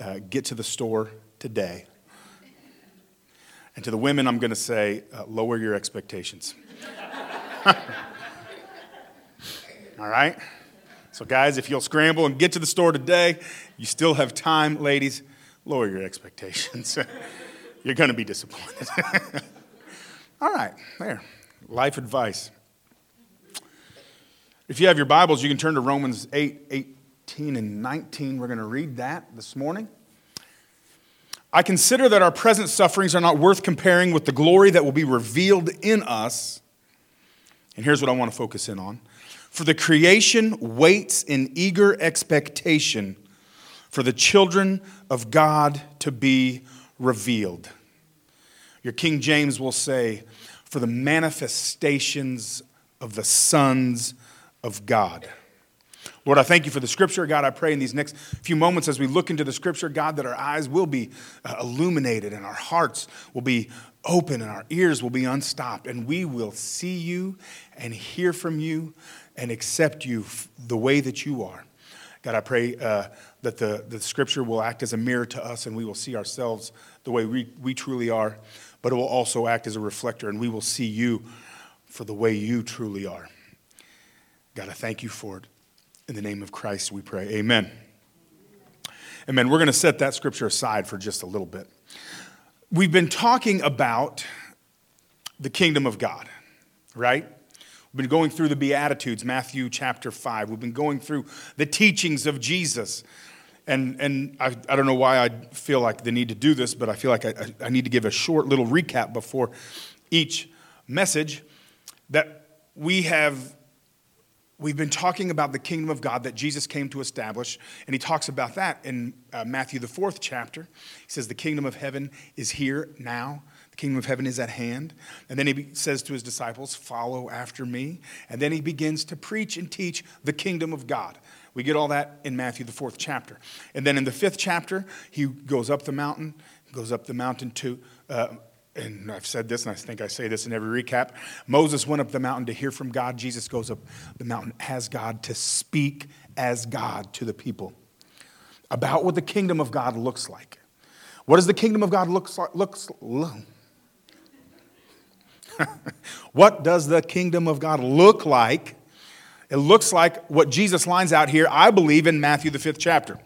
uh, get to the store today. And to the women, I'm going to say, uh, lower your expectations. All right? So, guys, if you'll scramble and get to the store today, you still have time. Ladies, lower your expectations. You're going to be disappointed. All right, there. Life advice. If you have your Bibles, you can turn to Romans 8, 18 and 19. We're going to read that this morning. I consider that our present sufferings are not worth comparing with the glory that will be revealed in us. And here's what I want to focus in on. For the creation waits in eager expectation for the children of God to be revealed. Your King James will say, for the manifestations of the sons of God. Lord, I thank you for the scripture. God, I pray in these next few moments as we look into the scripture, God, that our eyes will be uh, illuminated and our hearts will be open and our ears will be unstopped and we will see you and hear from you and accept you the way that you are. God, I pray uh, that the, the scripture will act as a mirror to us and we will see ourselves the way we, we truly are, but it will also act as a reflector and we will see you for the way you truly are. God, I thank you for it. In the name of Christ, we pray. Amen. Amen. We're going to set that scripture aside for just a little bit. We've been talking about the kingdom of God, right? We've been going through the Beatitudes, Matthew chapter 5. We've been going through the teachings of Jesus. And, and I, I don't know why I feel like the need to do this, but I feel like I, I need to give a short little recap before each message that we have We've been talking about the kingdom of God that Jesus came to establish, and he talks about that in uh, Matthew, the fourth chapter. He says, The kingdom of heaven is here now. The kingdom of heaven is at hand. And then he says to his disciples, Follow after me. And then he begins to preach and teach the kingdom of God. We get all that in Matthew, the fourth chapter. And then in the fifth chapter, he goes up the mountain, goes up the mountain to. Uh, and I've said this, and I think I say this in every recap. Moses went up the mountain to hear from God. Jesus goes up the mountain as God to speak as God to the people about what the kingdom of God looks like. What does the kingdom of God looks like? Looks, what does the kingdom of God look like? It looks like what Jesus lines out here, I believe, in Matthew, the fifth chapter.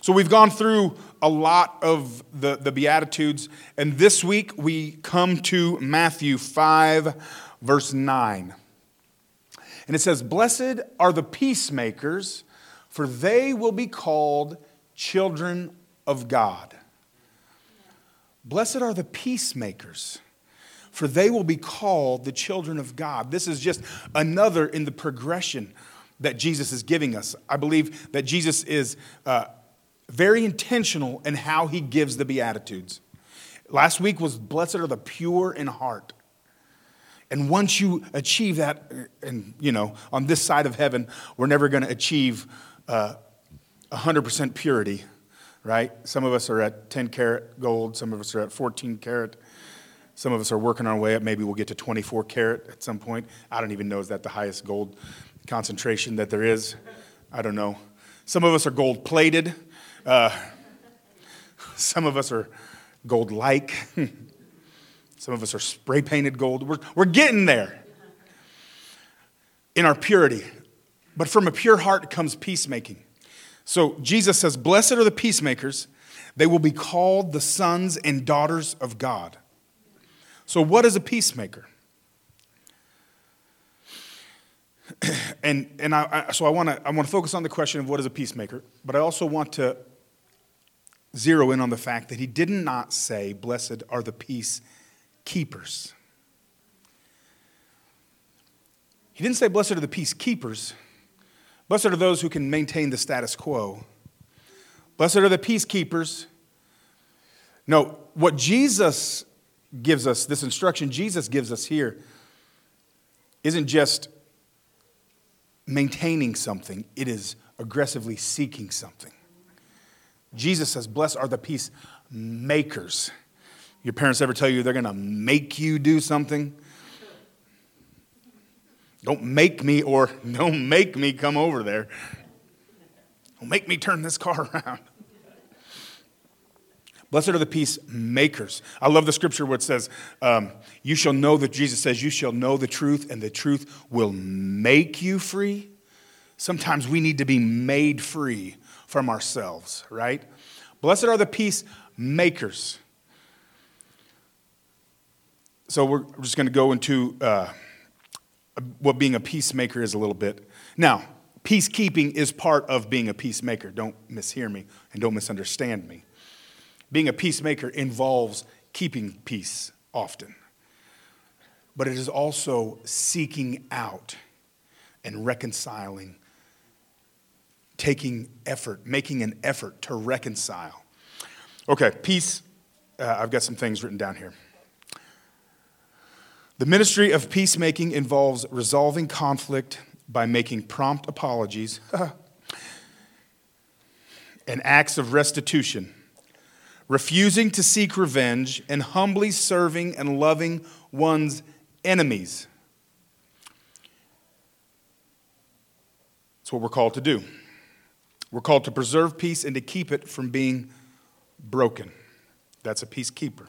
So we've gone through a lot of the, the Beatitudes, and this week we come to Matthew 5, verse 9. And it says, Blessed are the peacemakers, for they will be called children of God. Blessed are the peacemakers, for they will be called the children of God. This is just another in the progression that Jesus is giving us. I believe that Jesus is. Uh, very intentional in how he gives the Beatitudes. Last week was blessed are the pure in heart. And once you achieve that, and you know, on this side of heaven, we're never going to achieve uh, 100% purity, right? Some of us are at 10 karat gold, some of us are at 14 karat. Some of us are working our way up. Maybe we'll get to 24 karat at some point. I don't even know is that the highest gold concentration that there is. I don't know. Some of us are gold plated. Uh, some of us are gold like, some of us are spray painted gold. We're, we're getting there in our purity. But from a pure heart comes peacemaking. So Jesus says, Blessed are the peacemakers, they will be called the sons and daughters of God. So, what is a peacemaker? and and I, I so I want to I want to focus on the question of what is a peacemaker, but I also want to zero in on the fact that he did not say, Blessed are the peace keepers. He didn't say, Blessed are the peace keepers. Blessed are those who can maintain the status quo. Blessed are the peacekeepers. No, what Jesus gives us, this instruction Jesus gives us here, isn't just maintaining something, it is aggressively seeking something. Jesus says, Blessed are the peacemakers. Your parents ever tell you they're going to make you do something? Don't make me, or don't make me come over there. Don't make me turn this car around. Blessed are the peacemakers. I love the scripture where it says, um, You shall know that Jesus says, You shall know the truth, and the truth will make you free. Sometimes we need to be made free from ourselves, right? Blessed are the peacemakers. So we're just going to go into uh, what being a peacemaker is a little bit. Now, peacekeeping is part of being a peacemaker. Don't mishear me and don't misunderstand me. Being a peacemaker involves keeping peace often, but it is also seeking out and reconciling, taking effort, making an effort to reconcile. Okay, peace. Uh, I've got some things written down here. The ministry of peacemaking involves resolving conflict by making prompt apologies and acts of restitution refusing to seek revenge, and humbly serving and loving one's enemies. That's what we're called to do. We're called to preserve peace and to keep it from being broken. That's a peacekeeper.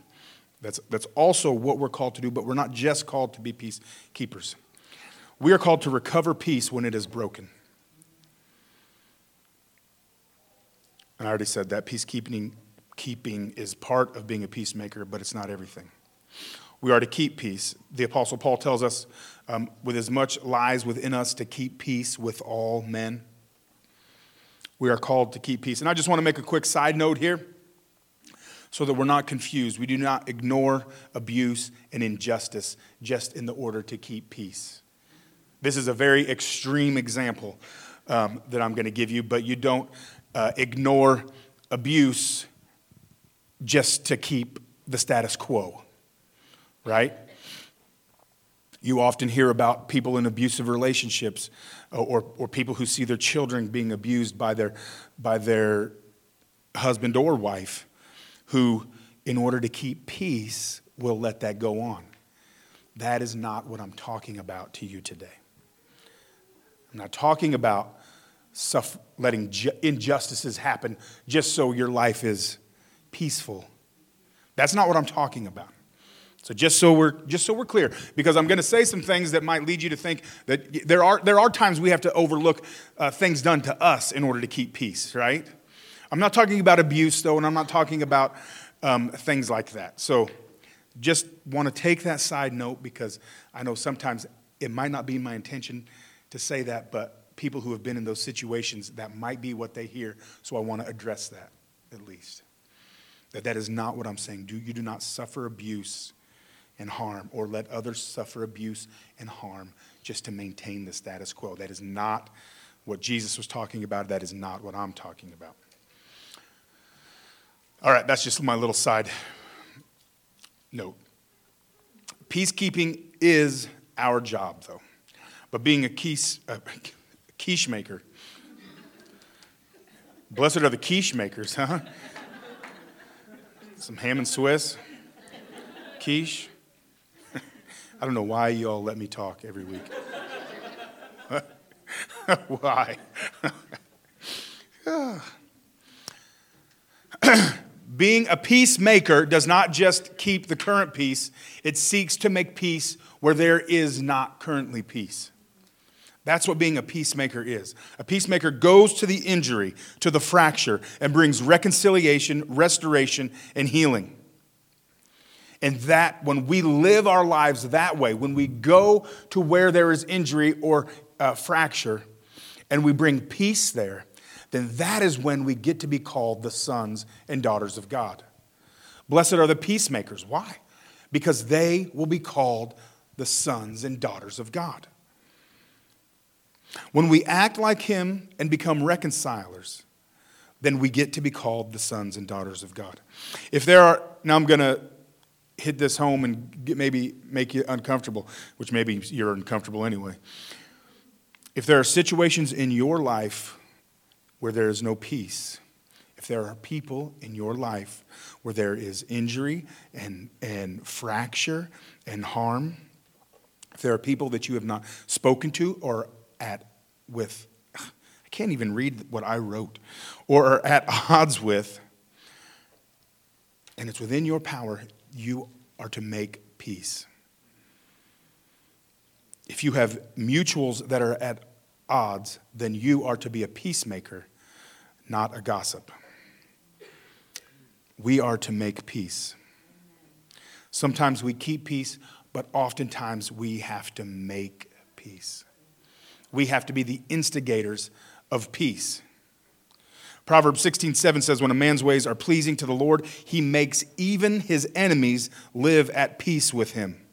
That's, that's also what we're called to do, but we're not just called to be peacekeepers. We are called to recover peace when it is broken. And I already said that peacekeeping keeping is part of being a peacemaker, but it's not everything. We are to keep peace. The Apostle Paul tells us, um, with as much lies within us, to keep peace with all men. We are called to keep peace. And I just want to make a quick side note here so that we're not confused. We do not ignore abuse and injustice just in the order to keep peace. This is a very extreme example um, that I'm going to give you, but you don't uh, ignore abuse just to keep the status quo, right? You often hear about people in abusive relationships uh, or, or people who see their children being abused by their, by their husband or wife who, in order to keep peace, will let that go on. That is not what I'm talking about to you today. I'm not talking about letting injustices happen just so your life is peaceful. That's not what I'm talking about. So just so we're just so we're clear, because I'm going to say some things that might lead you to think that there are there are times we have to overlook uh, things done to us in order to keep peace, right? I'm not talking about abuse though, and I'm not talking about um, things like that. So just want to take that side note because I know sometimes it might not be my intention to say that, but people who have been in those situations, that might be what they hear. So I want to address that at least. That that is not what I'm saying. Do, you do not suffer abuse and harm or let others suffer abuse and harm just to maintain the status quo. That is not what Jesus was talking about. That is not what I'm talking about. All right, that's just my little side note. Peacekeeping is our job, though. But being a quiche, a quiche maker, blessed are the quiche makers, huh? Some ham and Swiss, quiche. I don't know why you all let me talk every week. why? Being a peacemaker does not just keep the current peace, it seeks to make peace where there is not currently peace. That's what being a peacemaker is. A peacemaker goes to the injury, to the fracture, and brings reconciliation, restoration, and healing. And that, when we live our lives that way, when we go to where there is injury or uh, fracture, and we bring peace there, then that is when we get to be called the sons and daughters of God. Blessed are the peacemakers. Why? Because they will be called the sons and daughters of God. When we act like him and become reconcilers, then we get to be called the sons and daughters of God. If there are, now I'm going to hit this home and get, maybe make you uncomfortable, which maybe you're uncomfortable anyway. If there are situations in your life where there is no peace, if there are people in your life where there is injury and, and fracture and harm, if there are people that you have not spoken to or at with, I can't even read what I wrote, or are at odds with, and it's within your power, you are to make peace. If you have mutuals that are at odds, then you are to be a peacemaker, not a gossip. We are to make peace. Sometimes we keep peace, but oftentimes we have to make peace. We have to be the instigators of peace. Proverbs 16, 7 says, When a man's ways are pleasing to the Lord, he makes even his enemies live at peace with him.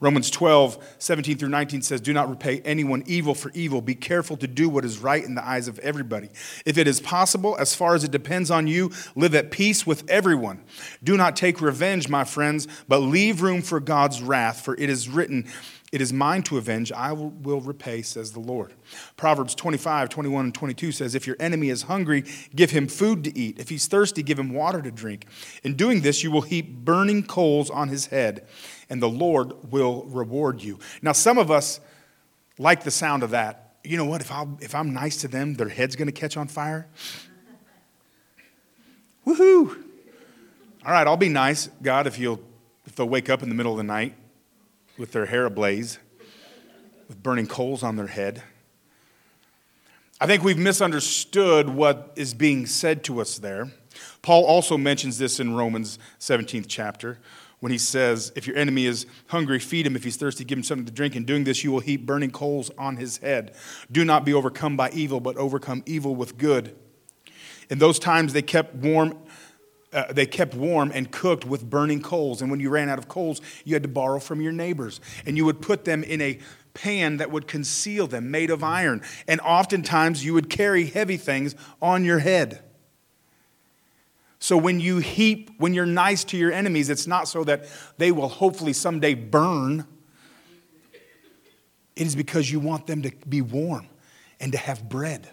Romans 12, 17 through 19 says, Do not repay anyone evil for evil. Be careful to do what is right in the eyes of everybody. If it is possible, as far as it depends on you, live at peace with everyone. Do not take revenge, my friends, but leave room for God's wrath, for it is written, it is mine to avenge, I will repay, says the Lord. Proverbs 25, 21, and 22 says, If your enemy is hungry, give him food to eat. If he's thirsty, give him water to drink. In doing this, you will heap burning coals on his head, and the Lord will reward you. Now, some of us like the sound of that. You know what? If, i if I'm nice to them, their head's going to catch on fire. Woohoo! All right, I'll be nice, God, if, you'll, if they'll wake up in the middle of the night with their hair ablaze, with burning coals on their head. I think we've misunderstood what is being said to us there. Paul also mentions this in Romans 17th chapter when he says, If your enemy is hungry, feed him. If he's thirsty, give him something to drink. In doing this, you will heap burning coals on his head. Do not be overcome by evil, but overcome evil with good. In those times, they kept warm uh, they kept warm and cooked with burning coals. And when you ran out of coals, you had to borrow from your neighbors. And you would put them in a pan that would conceal them, made of iron. And oftentimes you would carry heavy things on your head. So when you heap, when you're nice to your enemies, it's not so that they will hopefully someday burn. It is because you want them to be warm and to have bread.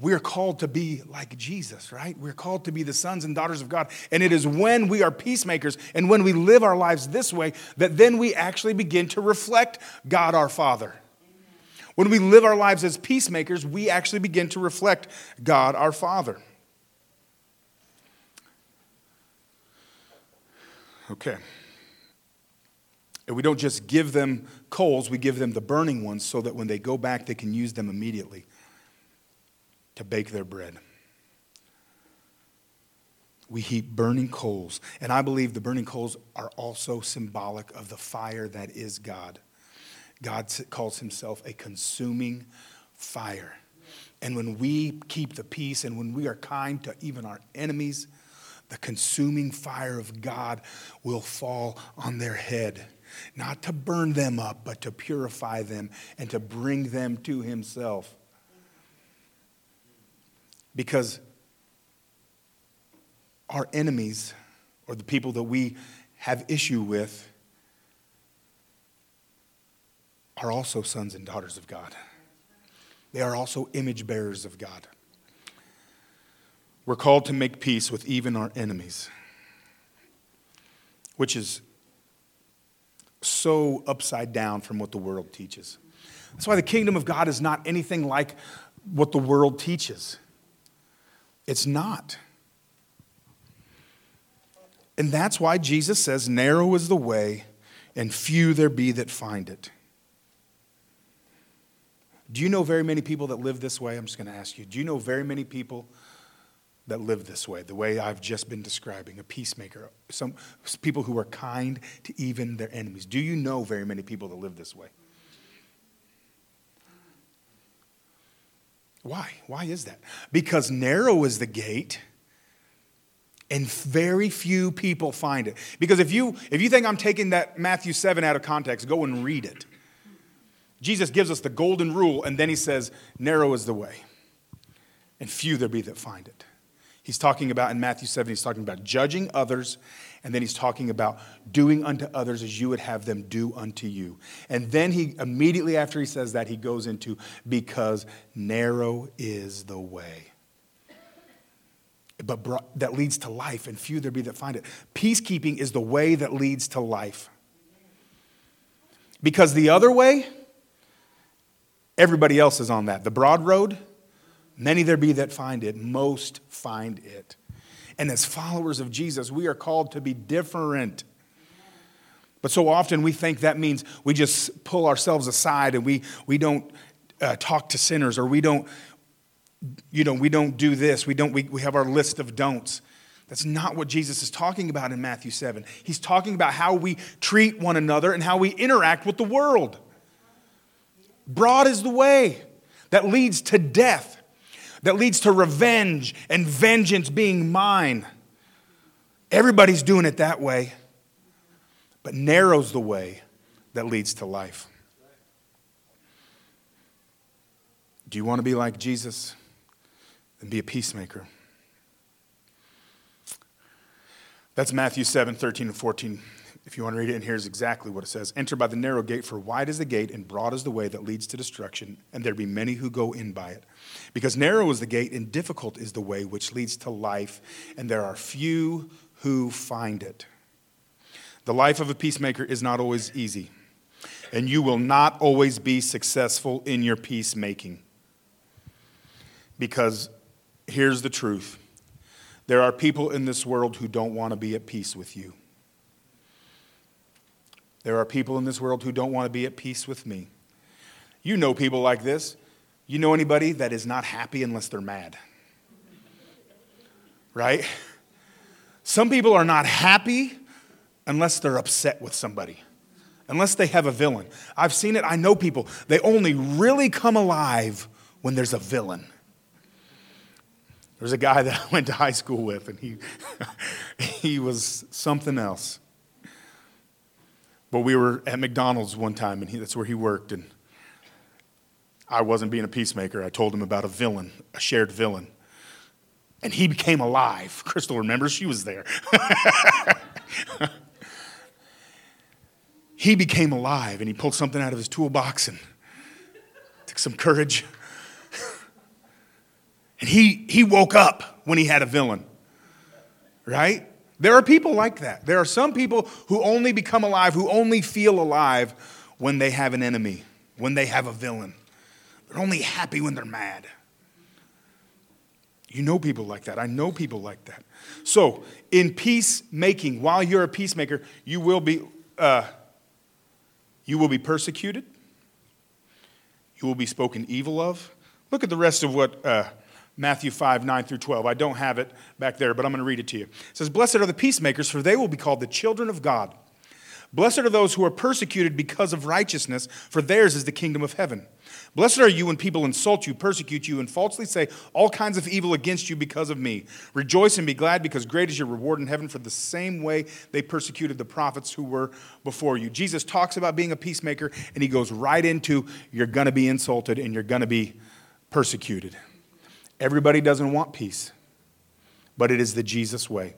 We are called to be like Jesus, right? We're called to be the sons and daughters of God. And it is when we are peacemakers and when we live our lives this way that then we actually begin to reflect God our Father. When we live our lives as peacemakers, we actually begin to reflect God our Father. Okay. And we don't just give them coals, we give them the burning ones so that when they go back, they can use them immediately to bake their bread. We heap burning coals. And I believe the burning coals are also symbolic of the fire that is God. God calls himself a consuming fire. And when we keep the peace and when we are kind to even our enemies, the consuming fire of God will fall on their head, not to burn them up, but to purify them and to bring them to Himself. Because our enemies, or the people that we have issue with, are also sons and daughters of God. They are also image bearers of God. We're called to make peace with even our enemies, which is so upside down from what the world teaches. That's why the kingdom of God is not anything like what the world teaches. It's not. And that's why Jesus says, Narrow is the way, and few there be that find it. Do you know very many people that live this way? I'm just going to ask you. Do you know very many people that live this way, the way I've just been describing, a peacemaker, some people who are kind to even their enemies? Do you know very many people that live this way? Why? Why is that? Because narrow is the gate and very few people find it. Because if you if you think I'm taking that Matthew 7 out of context, go and read it. Jesus gives us the golden rule and then he says, narrow is the way. And few there be that find it. He's talking about in Matthew 7, he's talking about judging others, and then he's talking about doing unto others as you would have them do unto you. And then he immediately after he says that, he goes into because narrow is the way. But that leads to life, and few there be that find it. Peacekeeping is the way that leads to life. Because the other way, everybody else is on that. The broad road, Many there be that find it, most find it. And as followers of Jesus, we are called to be different. But so often we think that means we just pull ourselves aside and we, we don't uh, talk to sinners or we don't, you know, we don't do this. We, don't, we, we have our list of don'ts. That's not what Jesus is talking about in Matthew 7. He's talking about how we treat one another and how we interact with the world. Broad is the way that leads to death, that leads to revenge and vengeance being mine. Everybody's doing it that way, but narrow's the way that leads to life. Do you want to be like Jesus and be a peacemaker? That's Matthew 7, 13 and 14. If you want to read it, and here's exactly what it says Enter by the narrow gate, for wide is the gate, and broad is the way that leads to destruction, and there be many who go in by it. Because narrow is the gate, and difficult is the way which leads to life, and there are few who find it. The life of a peacemaker is not always easy, and you will not always be successful in your peacemaking. Because here's the truth there are people in this world who don't want to be at peace with you. There are people in this world who don't want to be at peace with me. You know people like this. You know anybody that is not happy unless they're mad? Right? Some people are not happy unless they're upset with somebody, unless they have a villain. I've seen it. I know people. They only really come alive when there's a villain. There's a guy that I went to high school with, and he, he was something else. But we were at McDonald's one time, and he, that's where he worked. And I wasn't being a peacemaker. I told him about a villain, a shared villain. And he became alive. Crystal remembers she was there. he became alive, and he pulled something out of his toolbox and took some courage. And he, he woke up when he had a villain, right? There are people like that. There are some people who only become alive, who only feel alive when they have an enemy, when they have a villain. They're only happy when they're mad. You know people like that. I know people like that. So, in peacemaking, while you're a peacemaker, you will be, uh, you will be persecuted. You will be spoken evil of. Look at the rest of what uh, Matthew 5, 9 through 12. I don't have it back there, but I'm going to read it to you. It says, Blessed are the peacemakers, for they will be called the children of God. Blessed are those who are persecuted because of righteousness, for theirs is the kingdom of heaven. Blessed are you when people insult you, persecute you, and falsely say all kinds of evil against you because of me. Rejoice and be glad, because great is your reward in heaven, for the same way they persecuted the prophets who were before you. Jesus talks about being a peacemaker, and he goes right into you're going to be insulted and you're going to be persecuted. Everybody doesn't want peace, but it is the Jesus way.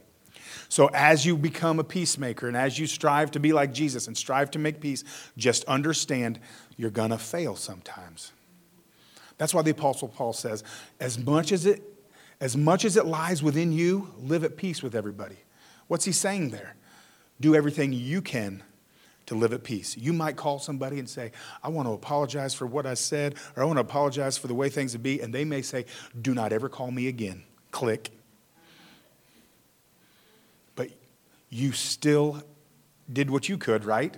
So, as you become a peacemaker and as you strive to be like Jesus and strive to make peace, just understand you're going to fail sometimes. That's why the Apostle Paul says, as much as, it, as much as it lies within you, live at peace with everybody. What's he saying there? Do everything you can to live at peace. You might call somebody and say, I want to apologize for what I said, or I want to apologize for the way things would be, and they may say, Do not ever call me again. Click. But you still did what you could, right?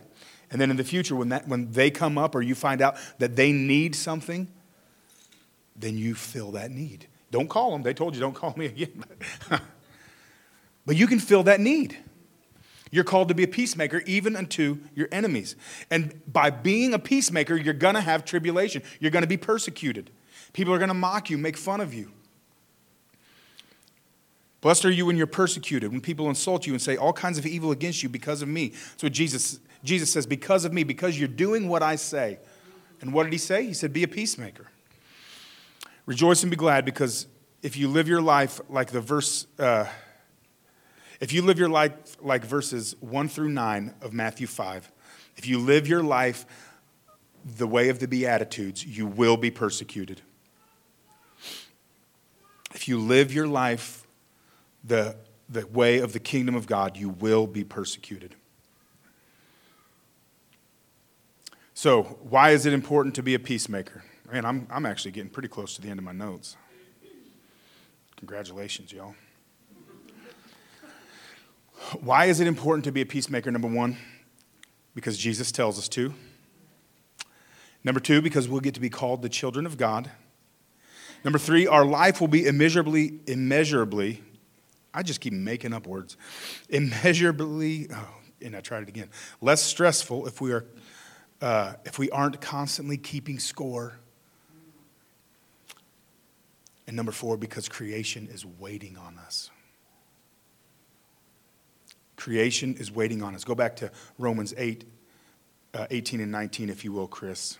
And then in the future, when, that, when they come up or you find out that they need something, then you fill that need. Don't call them. They told you don't call me again. but you can fill that need. You're called to be a peacemaker even unto your enemies. And by being a peacemaker, you're going to have tribulation. You're going to be persecuted. People are going to mock you, make fun of you. Blessed are you when you're persecuted, when people insult you and say all kinds of evil against you because of me. That's what Jesus, Jesus says, because of me, because you're doing what I say. And what did he say? He said, be a peacemaker. Rejoice and be glad because if you live your life like the verse. Uh, if you live your life like verses 1 through 9 of Matthew 5, if you live your life the way of the Beatitudes, you will be persecuted. If you live your life the, the way of the kingdom of God, you will be persecuted. So, why is it important to be a peacemaker? Man, I'm, I'm actually getting pretty close to the end of my notes. Congratulations, y'all. Why is it important to be a peacemaker? Number one, because Jesus tells us to. Number two, because we'll get to be called the children of God. Number three, our life will be immeasurably, immeasurably, I just keep making up words, immeasurably, oh, and I tried it again, less stressful if we, are, uh, if we aren't constantly keeping score. And number four, because creation is waiting on us. Creation is waiting on us. Go back to Romans 8, uh, 18 and 19, if you will, Chris.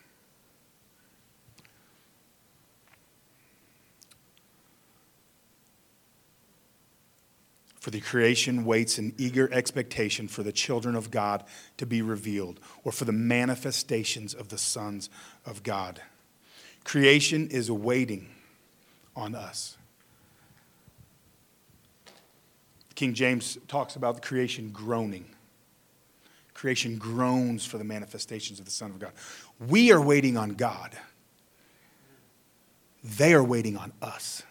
For the creation waits in eager expectation for the children of God to be revealed, or for the manifestations of the sons of God. Creation is waiting on us. King James talks about the creation groaning. Creation groans for the manifestations of the Son of God. We are waiting on God, they are waiting on us.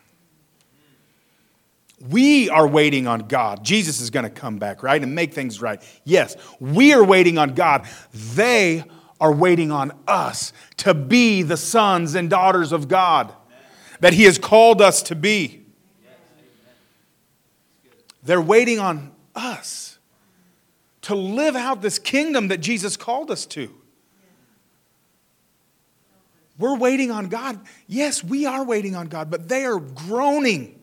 We are waiting on God. Jesus is going to come back, right, and make things right. Yes, we are waiting on God. They are waiting on us to be the sons and daughters of God that He has called us to be. They're waiting on us to live out this kingdom that Jesus called us to. We're waiting on God. Yes, we are waiting on God, but they are groaning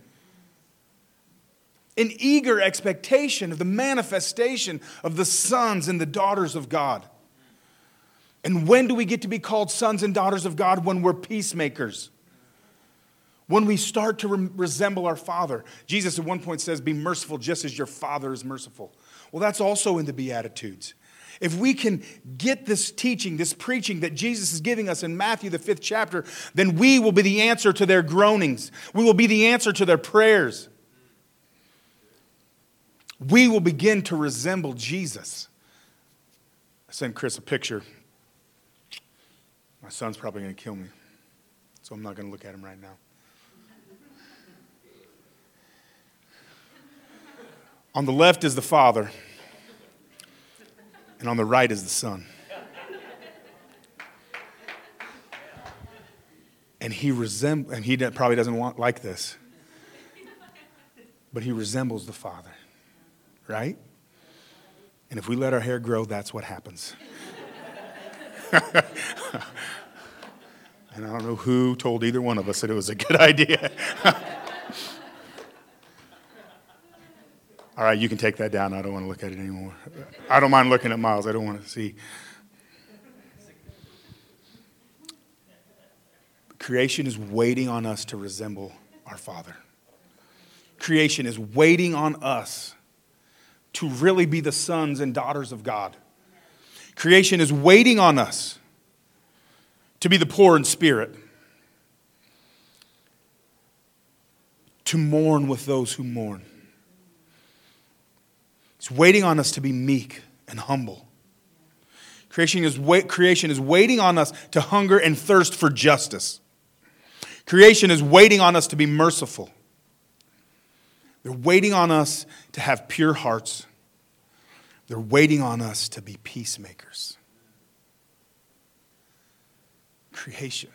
in eager expectation of the manifestation of the sons and the daughters of God. And when do we get to be called sons and daughters of God? When we're peacemakers. When we start to re- resemble our Father. Jesus at one point says, Be merciful just as your Father is merciful. Well, that's also in the Beatitudes. If we can get this teaching, this preaching that Jesus is giving us in Matthew, the fifth chapter, then we will be the answer to their groanings. We will be the answer to their prayers we will begin to resemble Jesus. I sent Chris a picture. My son's probably going to kill me, so I'm not going to look at him right now. On the left is the Father, and on the right is the Son. And he resembles, and he probably doesn't want like this, but he resembles the Father right? And if we let our hair grow, that's what happens. and I don't know who told either one of us that it was a good idea. All right, you can take that down. I don't want to look at it anymore. I don't mind looking at Miles. I don't want to see. Creation is waiting on us to resemble our Father. Creation is waiting on us to really be the sons and daughters of God. Creation is waiting on us to be the poor in spirit, to mourn with those who mourn. It's waiting on us to be meek and humble. Creation is, wait, creation is waiting on us to hunger and thirst for justice. Creation is waiting on us to be merciful. They're waiting on us to have pure hearts. They're waiting on us to be peacemakers. Creation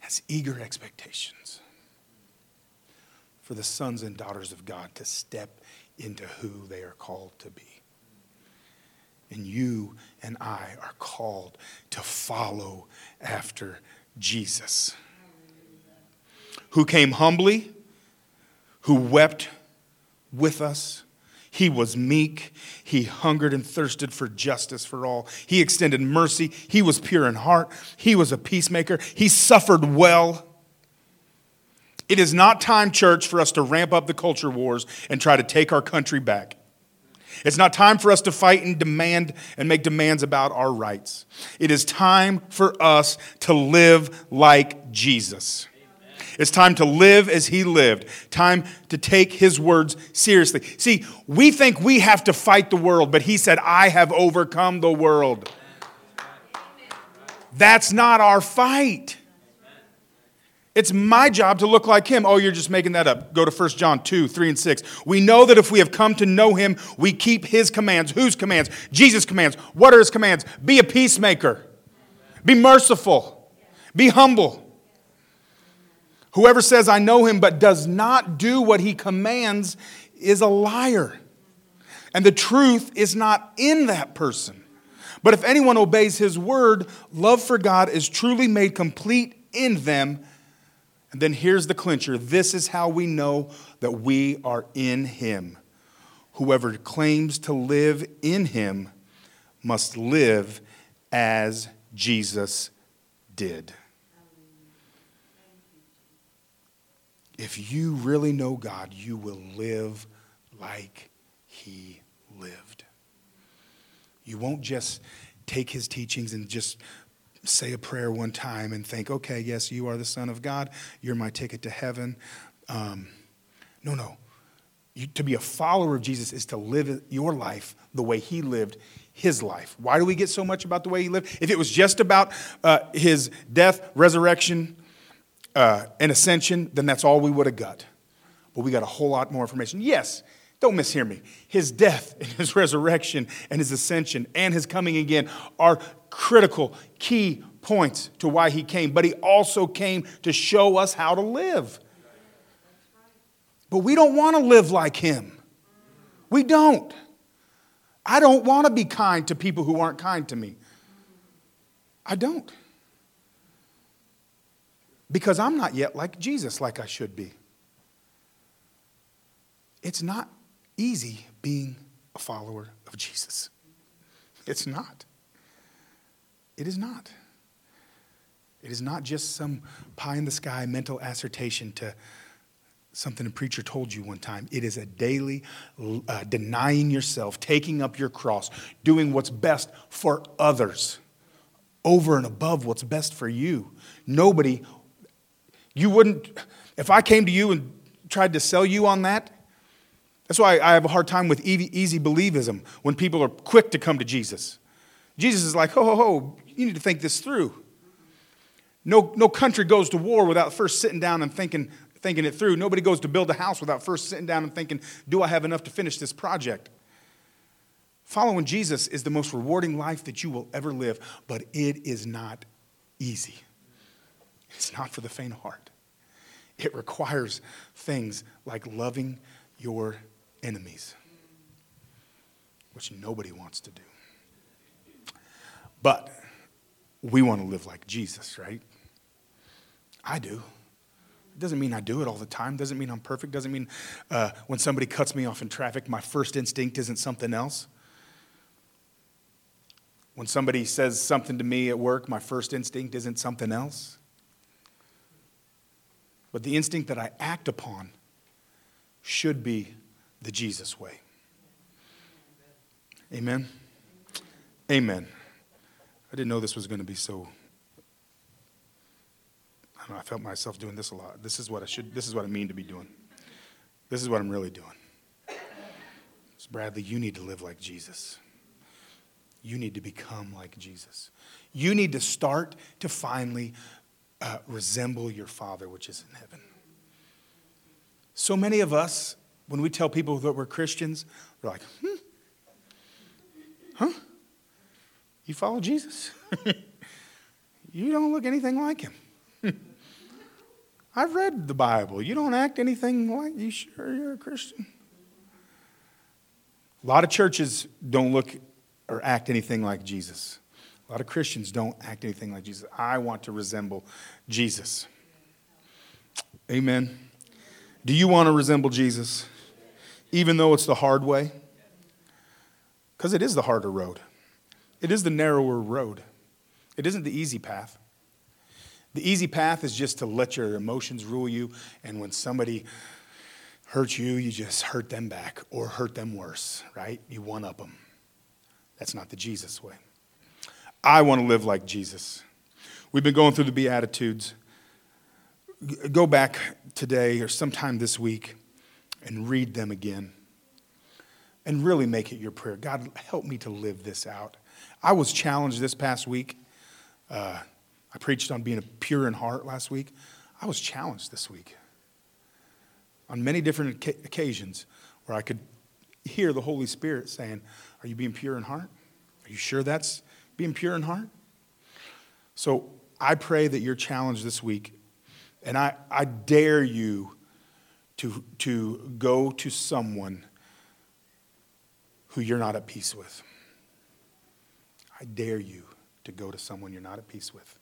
has eager expectations for the sons and daughters of God to step into who they are called to be. And you and I are called to follow after Jesus, who came humbly who wept with us. He was meek. He hungered and thirsted for justice for all. He extended mercy. He was pure in heart. He was a peacemaker. He suffered well. It is not time, church, for us to ramp up the culture wars and try to take our country back. It's not time for us to fight and demand and make demands about our rights. It is time for us to live like Jesus. It's time to live as he lived, time to take his words seriously. See, we think we have to fight the world, but he said, I have overcome the world. That's not our fight. It's my job to look like him. Oh, you're just making that up. Go to 1 John 2, 3, and 6. We know that if we have come to know him, we keep his commands. Whose commands? Jesus' commands. What are his commands? Be a peacemaker, be merciful, be humble. Whoever says, I know him, but does not do what he commands is a liar. And the truth is not in that person. But if anyone obeys his word, love for God is truly made complete in them. And then here's the clincher this is how we know that we are in him. Whoever claims to live in him must live as Jesus did. If you really know God, you will live like he lived. You won't just take his teachings and just say a prayer one time and think, okay, yes, you are the Son of God. You're my ticket to heaven. Um, no, no. You, to be a follower of Jesus is to live your life the way he lived his life. Why do we get so much about the way he lived? If it was just about uh, his death, resurrection, uh, and ascension, then that's all we would have got. But we got a whole lot more information. Yes, don't mishear me. His death and his resurrection and his ascension and his coming again are critical, key points to why he came. But he also came to show us how to live. But we don't want to live like him. We don't. I don't want to be kind to people who aren't kind to me. I don't because I'm not yet like Jesus, like I should be. It's not easy being a follower of Jesus. It's not. It is not. It is not just some pie in the sky mental assertion to something a preacher told you one time. It is a daily uh, denying yourself, taking up your cross, doing what's best for others over and above what's best for you. Nobody you wouldn't, if I came to you and tried to sell you on that, that's why I have a hard time with easy believism when people are quick to come to Jesus. Jesus is like, ho, ho, ho, you need to think this through. No, no country goes to war without first sitting down and thinking, thinking it through. Nobody goes to build a house without first sitting down and thinking, do I have enough to finish this project? Following Jesus is the most rewarding life that you will ever live, but it is not easy. It's not for the faint of heart. It requires things like loving your enemies, which nobody wants to do. But we want to live like Jesus, right? I do. It doesn't mean I do it all the time. Doesn't mean I'm perfect. Doesn't mean uh, when somebody cuts me off in traffic, my first instinct isn't something else. When somebody says something to me at work, my first instinct isn't something else but the instinct that I act upon should be the Jesus way. Amen. Amen. I didn't know this was going to be so. I, know, I felt myself doing this a lot. This is what I should. This is what I mean to be doing. This is what I'm really doing. So Bradley, you need to live like Jesus. You need to become like Jesus. You need to start to finally uh, resemble your Father which is in heaven. So many of us, when we tell people that we're Christians, they're like, hmm, huh? You follow Jesus? you don't look anything like him. I've read the Bible. You don't act anything like you sure you're a Christian? A lot of churches don't look or act anything like Jesus. A lot of Christians don't act anything like Jesus. I want to resemble Jesus. Amen. Do you want to resemble Jesus, even though it's the hard way? Because it is the harder road, it is the narrower road, it isn't the easy path. The easy path is just to let your emotions rule you, and when somebody hurts you, you just hurt them back or hurt them worse, right? You one up them. That's not the Jesus way. I want to live like Jesus. We've been going through the Beatitudes. Go back today or sometime this week and read them again and really make it your prayer. God, help me to live this out. I was challenged this past week. Uh, I preached on being pure in heart last week. I was challenged this week on many different occasions where I could hear the Holy Spirit saying, Are you being pure in heart? Are you sure that's being pure in heart? So I pray that you're challenged this week, and I, I dare you to, to go to someone who you're not at peace with. I dare you to go to someone you're not at peace with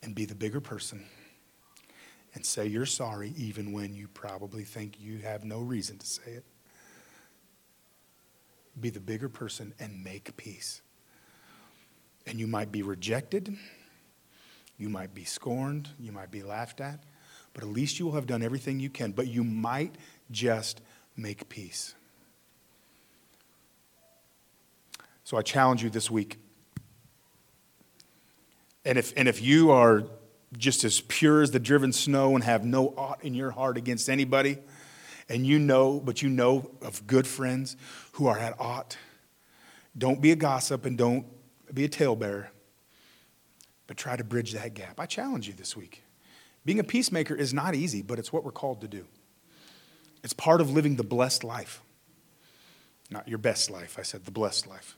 and be the bigger person and say you're sorry even when you probably think you have no reason to say it. Be the bigger person and make peace. And you might be rejected, you might be scorned, you might be laughed at, but at least you will have done everything you can. But you might just make peace. So I challenge you this week. And if, and if you are just as pure as the driven snow and have no aught in your heart against anybody, and you know, but you know of good friends who are at aught, don't be a gossip and don't be a talebearer, but try to bridge that gap. I challenge you this week. Being a peacemaker is not easy, but it's what we're called to do. It's part of living the blessed life. Not your best life, I said the blessed life.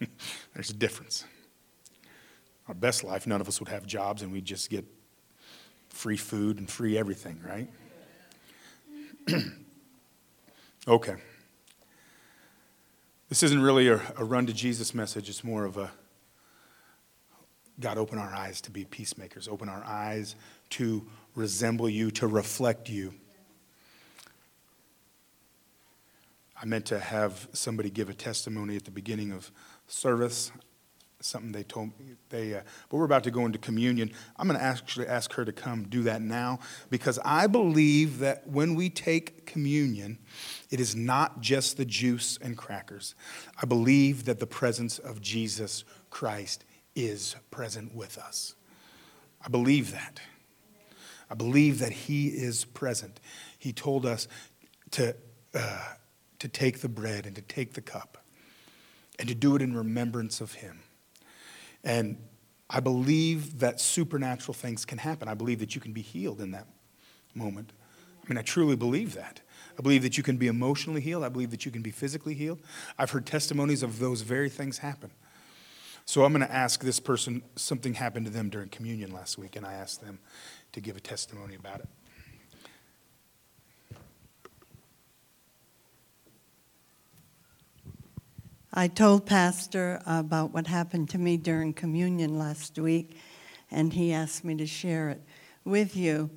There's a difference. Our best life, none of us would have jobs and we'd just get free food and free everything, right? okay. This isn't really a, a, run to Jesus message, it's more of a God, open our eyes to be peacemakers, open our eyes to resemble you, to reflect you. I meant to have somebody give a testimony at the beginning of service something they told me they uh, but we're about to go into communion. I'm going to actually ask her to come do that now because i believe that when we take communion it is not just the juice and crackers. I believe that the presence of jesus christ is present with us. I believe that. I believe that he is present. He told us to uh, to take the bread and to take the cup and to do it in remembrance of him and I believe that supernatural things can happen. I believe that you can be healed in that moment. I mean, I truly believe that. I believe that you can be emotionally healed. I believe that you can be physically healed. I've heard testimonies of those very things happen. So I'm going to ask this person something happened to them during communion last week, and I asked them to give a testimony about it. I told Pastor about what happened to me during communion last week, and he asked me to share it with you.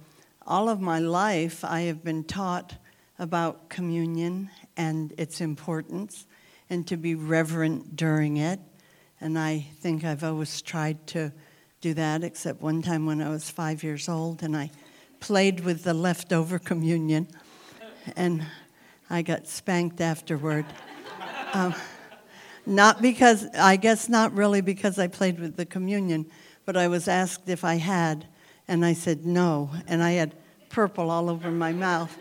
All of my life, I have been taught about communion and its importance and to be reverent during it. And I think I've always tried to do that, except one time when I was five years old and I played with the leftover communion and I got spanked afterward. Um, not because, I guess not really because I played with the communion, but I was asked if I had, and I said no, and I had purple all over my mouth.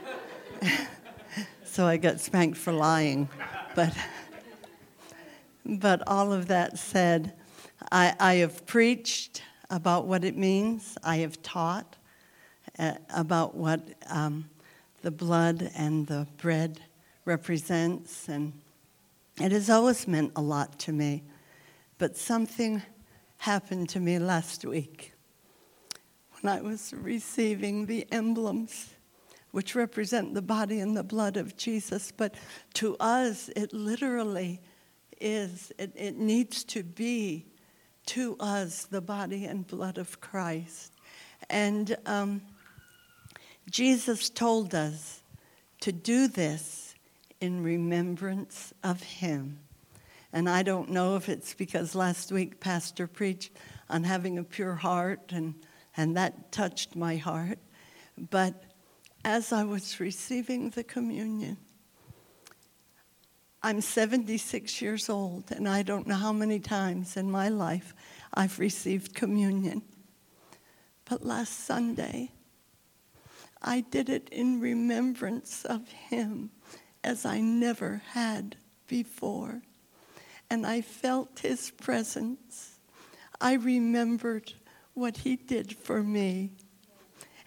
so I got spanked for lying. But, but all of that said, I, I have preached about what it means, I have taught uh, about what um, the blood and the bread represents, and it has always meant a lot to me, but something happened to me last week when I was receiving the emblems which represent the body and the blood of Jesus. But to us, it literally is, it, it needs to be to us the body and blood of Christ. And um, Jesus told us to do this in remembrance of him. And I don't know if it's because last week Pastor preached on having a pure heart, and, and that touched my heart. But as I was receiving the communion, I'm 76 years old, and I don't know how many times in my life I've received communion. But last Sunday, I did it in remembrance of him as I never had before. And I felt his presence. I remembered what he did for me.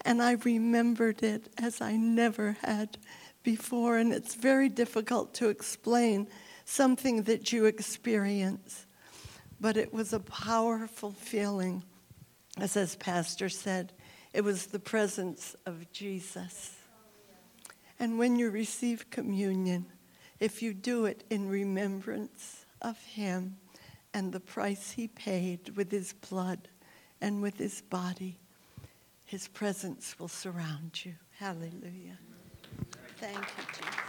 And I remembered it as I never had before. And it's very difficult to explain something that you experience. But it was a powerful feeling. As his pastor said, it was the presence of Jesus. And when you receive communion, if you do it in remembrance of him and the price he paid with his blood and with his body, his presence will surround you. Hallelujah. Thank you, Jesus.